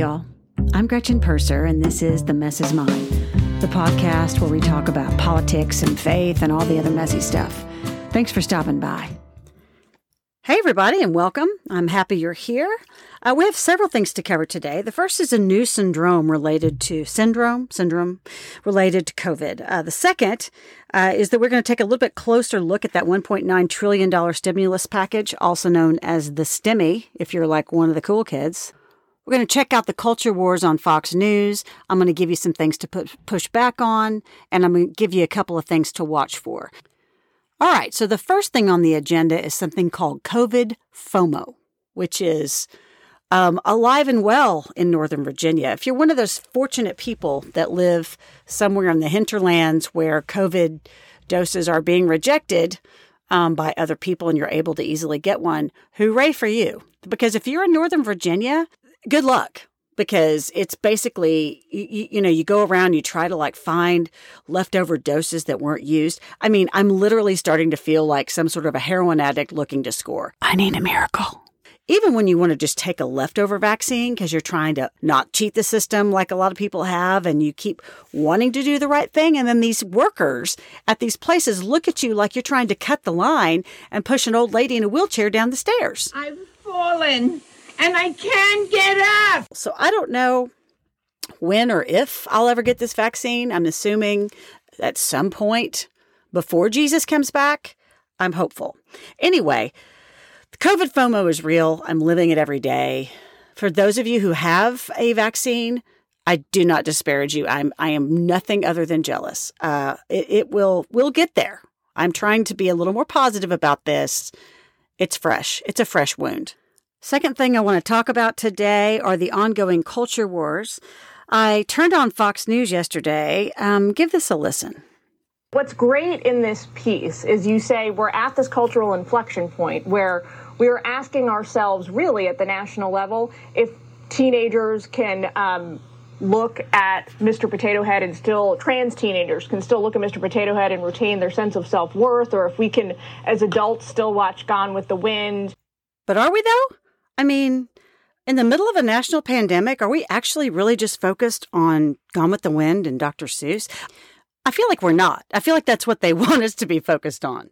y'all. I'm Gretchen Purser, and this is The Mess Is Mine, the podcast where we talk about politics and faith and all the other messy stuff. Thanks for stopping by. Hey, everybody, and welcome. I'm happy you're here. Uh, we have several things to cover today. The first is a new syndrome related to syndrome, syndrome related to COVID. Uh, the second uh, is that we're going to take a little bit closer look at that $1.9 trillion stimulus package, also known as the Stimmy, if you're like one of the cool kids. We're going to check out the culture wars on Fox News. I'm going to give you some things to put, push back on, and I'm going to give you a couple of things to watch for. All right, so the first thing on the agenda is something called COVID FOMO, which is um, alive and well in Northern Virginia. If you're one of those fortunate people that live somewhere in the hinterlands where COVID doses are being rejected um, by other people and you're able to easily get one, hooray for you. Because if you're in Northern Virginia, good luck because it's basically you, you, know you go around you try to like find leftover doses that weren't used. I mean i'm literally starting to feel like some sort of a heroin addict looking to score. I need a miracle. Even when you want to just take a leftover vaccine because you're trying to not cheat the system like a lot of people have and you keep wanting to do the right thing and then these workers at these places look at you like you're trying to cut the line and push an old lady in a wheelchair down the stairs. I've fallen and I can't get up. So I don't know when or if I'll ever get this vaccine. I'm assuming at some point before Jesus comes back. I'm hopeful. Anyway, the COVID FOMO is real. I'm living it every day. For those of you who have a vaccine, I do not disparage you. I'm I am nothing other than jealous. Uh, it, it will will get there. I'm trying to be a little more positive about this. It's fresh. It's a fresh wound. Second thing I want to talk about today are the ongoing culture wars. I turned on Fox News yesterday. Um, give this a listen. What's great in this piece is you say we're at this cultural inflection point where we are asking ourselves, really at the national level, if teenagers can um, look at Mr. Potato Head and still trans teenagers can still look at Mr. Potato Head and retain their sense of self worth, or if we can, as adults, still watch Gone with the Wind. But are we though? I mean, in the middle of a national pandemic, are we actually really just focused on Gone with the Wind and Dr. Seuss? I feel like we're not. I feel like that's what they want us to be focused on.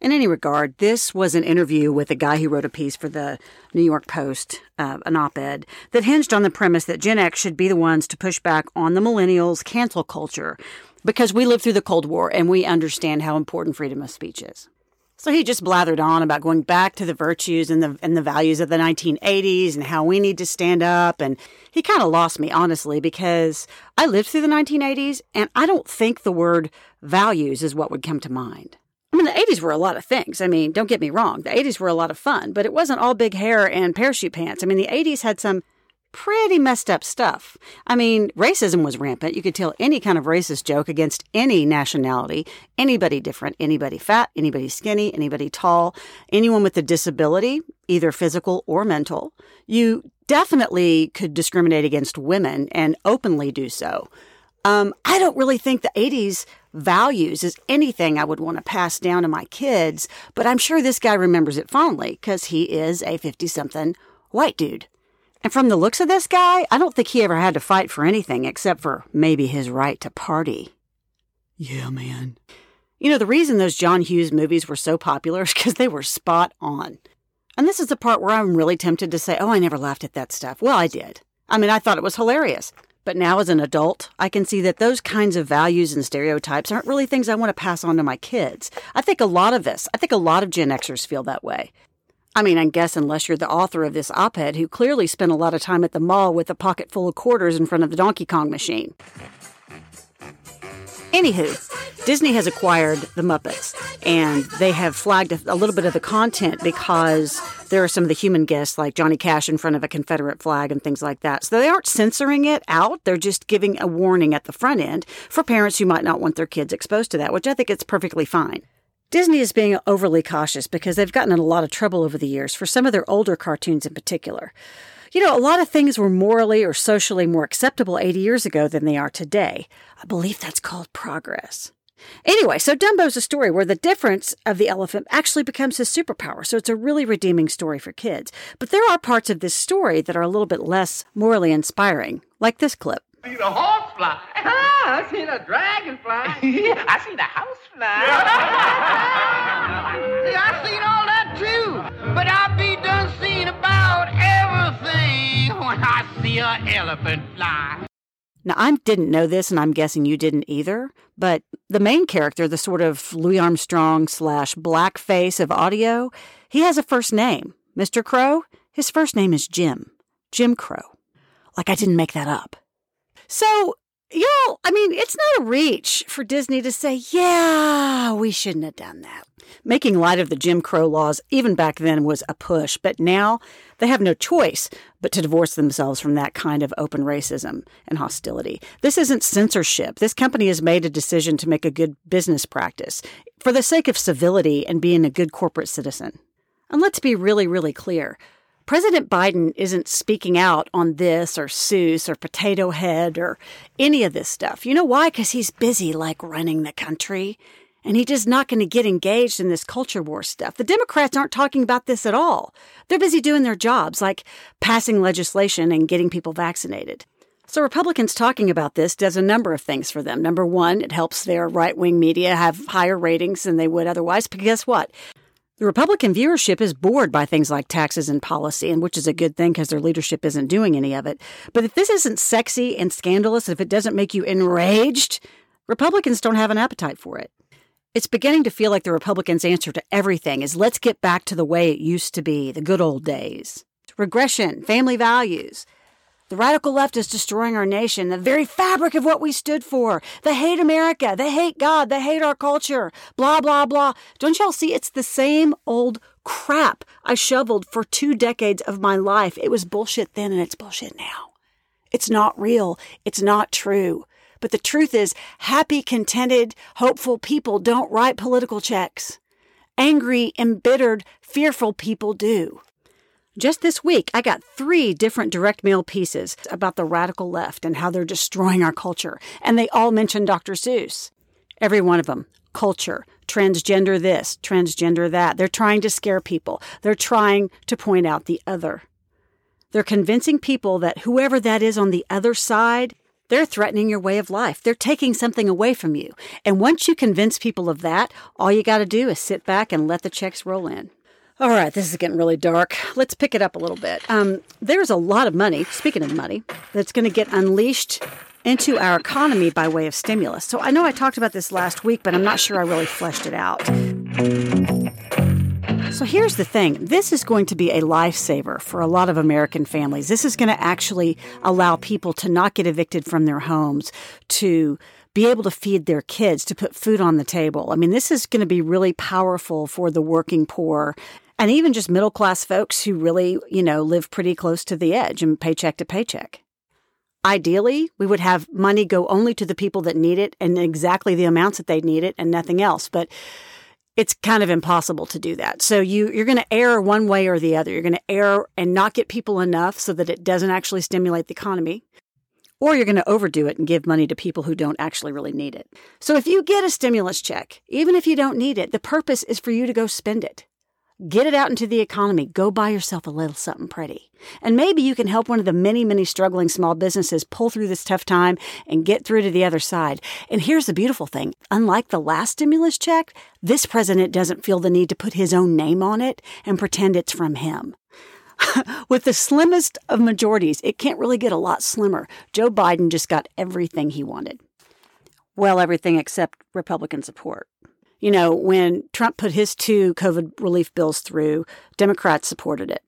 In any regard, this was an interview with a guy who wrote a piece for the New York Post, uh, an op ed, that hinged on the premise that Gen X should be the ones to push back on the millennials' cancel culture because we lived through the Cold War and we understand how important freedom of speech is. So he just blathered on about going back to the virtues and the and the values of the 1980s and how we need to stand up and he kind of lost me honestly because I lived through the 1980s and I don't think the word values is what would come to mind. I mean, the 80s were a lot of things. I mean, don't get me wrong. The 80s were a lot of fun, but it wasn't all big hair and parachute pants. I mean, the 80s had some pretty messed up stuff. I mean, racism was rampant. You could tell any kind of racist joke against any nationality, anybody different, anybody fat, anybody skinny, anybody tall, anyone with a disability, either physical or mental. You definitely could discriminate against women and openly do so. Um, I don't really think the 80s values is anything I would want to pass down to my kids, but I'm sure this guy remembers it fondly because he is a 50 something white dude. And from the looks of this guy, I don't think he ever had to fight for anything except for maybe his right to party. Yeah, man. You know, the reason those John Hughes movies were so popular is because they were spot on. And this is the part where I'm really tempted to say, oh, I never laughed at that stuff. Well, I did. I mean, I thought it was hilarious. But now, as an adult, I can see that those kinds of values and stereotypes aren't really things I want to pass on to my kids. I think a lot of this, I think a lot of Gen Xers feel that way. I mean, I guess unless you're the author of this op ed who clearly spent a lot of time at the mall with a pocket full of quarters in front of the Donkey Kong machine. Anywho, Disney has acquired the Muppets, and they have flagged a, little bit of the content because there are some of the human guests, like Johnny Cash in front of a Confederate flag and things like that. So they aren't censoring it out; they're just giving a warning at the front end for parents who might not want their kids exposed to that, which I think is perfectly fine. Disney is being overly cautious because they've gotten in a lot of trouble over the years for some of their older cartoons in particular. You know, a lot of things were morally or socially more acceptable 80 years ago than they are today. I believe that's called progress. Anyway, so Dumbo's a story where the difference of the elephant actually becomes his superpower. So it's a really redeeming story for kids. But there are parts of this story that are a little bit less morally inspiring, like this clip. I seen a horsefly. Ah, I seen a dragonfly. I seen a housefly. yeah, I seen all that too. But I'll be done seeing about everything when I see an elephant fly. Now, I didn't know this, and I'm guessing you didn't either, but the main character, the sort of Louis Armstrong slash blackface of audio, he has a first name. Mr. Crow, his first name is Jim. Jim Crow. Like I didn't make that up. So, y'all, I mean, it's not a reach for Disney to say, yeah, we shouldn't have done that. Making light of the Jim Crow laws, even back then, was a push, but now they have no choice but to divorce themselves from that kind of open racism and hostility. This isn't censorship. This company has made a decision to make a good business practice for the sake of civility and being a good corporate citizen. And let's be really, really clear. President Biden isn't speaking out on this or Seuss or Potato Head or any of this stuff. You know why? Because he's busy like running the country and he's just not going to get engaged in this culture war stuff. The Democrats aren't talking about this at all. They're busy doing their jobs, like passing legislation and getting people vaccinated. So, Republicans talking about this does a number of things for them. Number one, it helps their right wing media have higher ratings than they would otherwise. But guess what? The Republican viewership is bored by things like taxes and policy, and which is a good thing because their leadership isn't doing any of it. But if this isn't sexy and scandalous, if it doesn't make you enraged, Republicans don't have an appetite for it. It's beginning to feel like the Republicans' answer to everything is let's get back to the way it used to be, the good old days. Regression, family values. The radical left is destroying our nation, the very fabric of what we stood for. They hate America. They hate God. They hate our culture. Blah, blah, blah. Don't y'all see? It's the same old crap I shoveled for two decades of my life. It was bullshit then and it's bullshit now. It's not real. It's not true. But the truth is, happy, contented, hopeful people don't write political checks. Angry, embittered, fearful people do. Just this week, I got three different direct mail pieces about the radical left and how they're destroying our culture, and they all mention Dr. Seuss. Every one of them culture, transgender this, transgender that. They're trying to scare people, they're trying to point out the other. They're convincing people that whoever that is on the other side they're threatening your way of life. They're taking something away from you. And once you convince people of that, all you got to do is sit back and let the checks roll in. All right, this is getting really dark. Let's pick it up a little bit. Um, there's a lot of money, speaking of money, that's going to get unleashed into our economy by way of stimulus. So I know I talked about this last week, but I'm not sure I really fleshed it out. So here's the thing this is going to be a lifesaver for a lot of American families. This is going to actually allow people to not get evicted from their homes, to be able to feed their kids, to put food on the table. I mean, this is going to be really powerful for the working poor and even just middle class folks who really, you know, live pretty close to the edge and paycheck to paycheck. Ideally, we would have money go only to the people that need it and exactly the amounts that they need it and nothing else. But it's kind of impossible to do that. So you you're going to err one way or the other. You're going to err and not get people enough so that it doesn't actually stimulate the economy. Or you're going to overdo it and give money to people who don't actually really need it. So if you get a stimulus check, even if you don't need it, the purpose is for you to go spend it. Get it out into the economy. Go buy yourself a little something pretty. And maybe you can help one of the many, many struggling small businesses pull through this tough time and get through to the other side. And here's the beautiful thing unlike the last stimulus check, this president doesn't feel the need to put his own name on it and pretend it's from him. With the slimmest of majorities, it can't really get a lot slimmer. Joe Biden just got everything he wanted. Well, everything except Republican support. You know, when Trump put his two COVID relief bills through, Democrats supported it.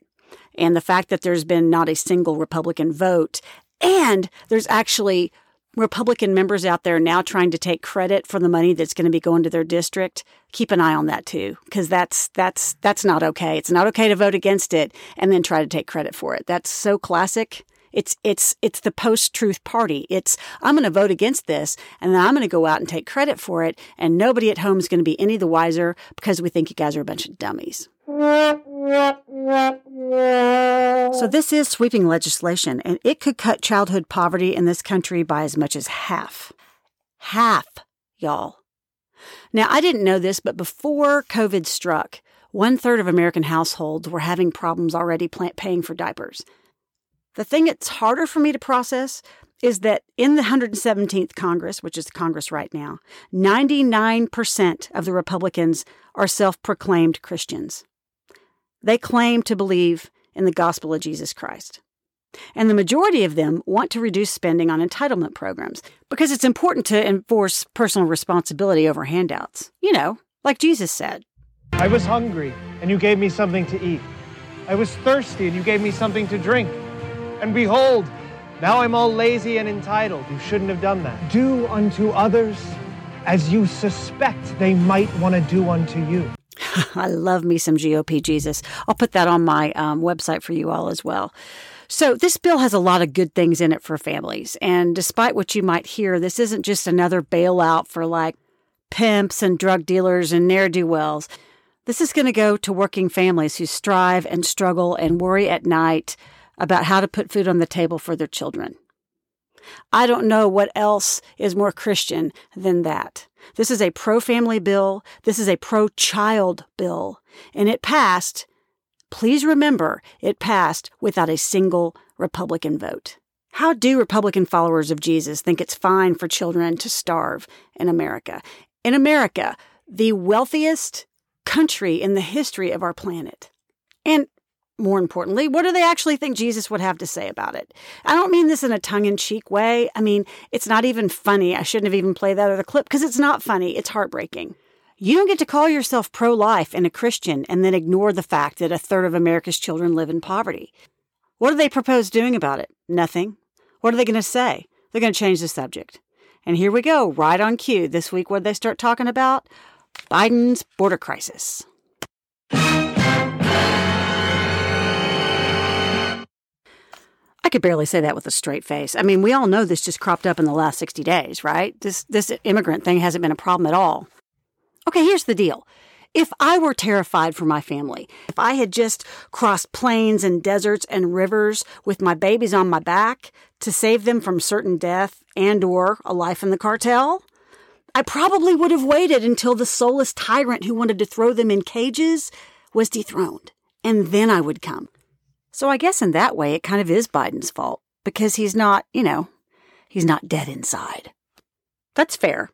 And the fact that there's been not a single Republican vote, and there's actually Republican members out there now trying to take credit for the money that's going to be going to their district, keep an eye on that too, because that's that's that's not okay. It's not okay to vote against it and then try to take credit for it. That's so classic. It's it's it's the post-truth party. It's I'm going to vote against this and then I'm going to go out and take credit for it and nobody at home is going to be any the wiser because we think you guys are a bunch of dummies. So this is sweeping legislation and it could cut childhood poverty in this country by as much as half. Half, y'all. Now, I didn't know this, but before COVID struck, one third of American households were having problems already paying for diapers. The thing that's harder for me to process is that in the 117th Congress, which is the Congress right now, 99% of the Republicans are self proclaimed Christians. They claim to believe in the gospel of Jesus Christ. And the majority of them want to reduce spending on entitlement programs because it's important to enforce personal responsibility over handouts. You know, like Jesus said I was hungry, and you gave me something to eat. I was thirsty, and you gave me something to drink. And behold, now I'm all lazy and entitled. You shouldn't have done that. Do unto others as you suspect they might want to do unto you. I love me some GOP Jesus. I'll put that on my um, website for you all as well. So, this bill has a lot of good things in it for families. And despite what you might hear, this isn't just another bailout for like pimps and drug dealers and ne'er do wells. This is going to go to working families who strive and struggle and worry at night about how to put food on the table for their children. I don't know what else is more Christian than that. This is a pro family bill. This is a pro child bill. And it passed, please remember, it passed without a single Republican vote. How do Republican followers of Jesus think it's fine for children to starve in America? In America, the wealthiest country in the history of our planet. And more importantly, what do they actually think Jesus would have to say about it? I don't mean this in a tongue in cheek way. I mean, it's not even funny. I shouldn't have even played that other clip because it's not funny. It's heartbreaking. You don't get to call yourself pro life and a Christian and then ignore the fact that a third of America's children live in poverty. What do they propose doing about it? Nothing. What are they going to say? They're going to change the subject. And here we go, right on cue. This week, what they start talking about? Biden's border crisis. Could barely say that with a straight face. I mean, we all know this just cropped up in the last 60 days, right? This this immigrant thing hasn't been a problem at all. Okay, here's the deal. If I were terrified for my family, if I had just crossed plains and deserts and rivers with my babies on my back to save them from certain death and or a life in the cartel, I probably would have waited until the soulless tyrant who wanted to throw them in cages was dethroned, and then I would come. So I guess in that way, it kind of is Biden's fault because he's not, you know, he's not dead inside. That's fair.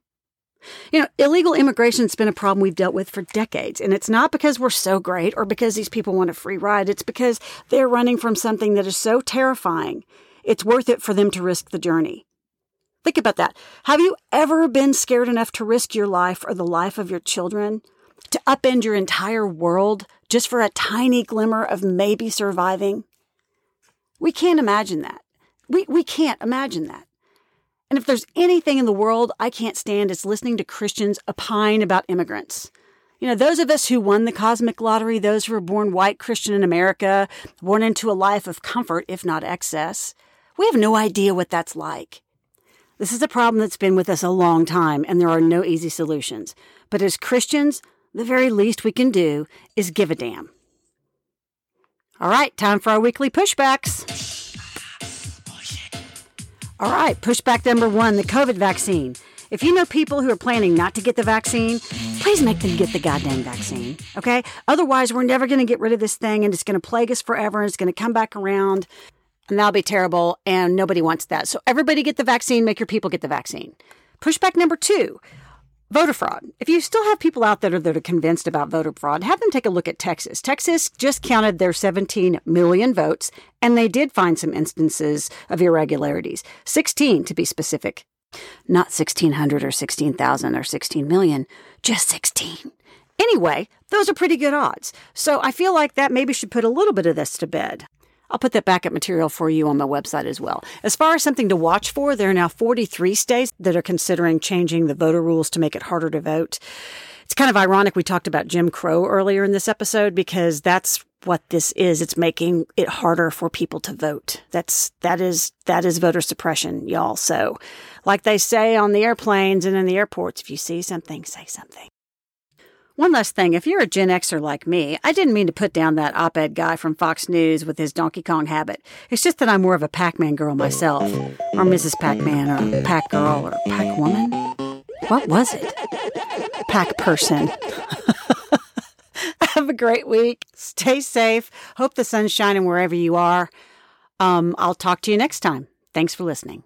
You know, illegal immigration's been a problem we've dealt with for decades, and it's not because we're so great or because these people want a free ride. It's because they're running from something that is so terrifying. It's worth it for them to risk the journey. Think about that. Have you ever been scared enough to risk your life or the life of your children? To upend your entire world just for a tiny glimmer of maybe surviving? We can't imagine that. We, we can't imagine that. And if there's anything in the world I can't stand, it's listening to Christians opine about immigrants. You know, those of us who won the cosmic lottery, those who were born white Christian in America, born into a life of comfort, if not excess, we have no idea what that's like. This is a problem that's been with us a long time, and there are no easy solutions. But as Christians, the very least we can do is give a damn. All right, time for our weekly pushbacks. All right, pushback number one the COVID vaccine. If you know people who are planning not to get the vaccine, please make them get the goddamn vaccine, okay? Otherwise, we're never going to get rid of this thing and it's going to plague us forever and it's going to come back around and that'll be terrible and nobody wants that. So, everybody get the vaccine, make your people get the vaccine. Pushback number two voter fraud. If you still have people out there that are convinced about voter fraud, have them take a look at Texas. Texas just counted their 17 million votes, and they did find some instances of irregularities, 16 to be specific. Not 1,600 or 16,000 or 16 million, just 16. Anyway, those are pretty good odds. So I feel like that maybe should put a little bit of this to bed. I'll put that backup material for you on my website as well. As far as something to watch for, there are now 43 states that are considering changing the voter rules to make it harder to vote. It's kind of ironic we talked about Jim Crow earlier in this episode because that's what this is. It's making it harder for people to vote. That's that is that is voter suppression, y'all. So, like they say on the airplanes and in the airports, if you see something, say something. One last thing, if you're a Gen Xer like me, I didn't mean to put down that op ed guy from Fox News with his Donkey Kong habit. It's just that I'm more of a Pac Man girl myself, or Mrs. Pac Man, or Pac Girl, or Pac Woman. What was it? Pac Person. Have a great week. Stay safe. Hope the sun's shining wherever you are. Um, I'll talk to you next time. Thanks for listening.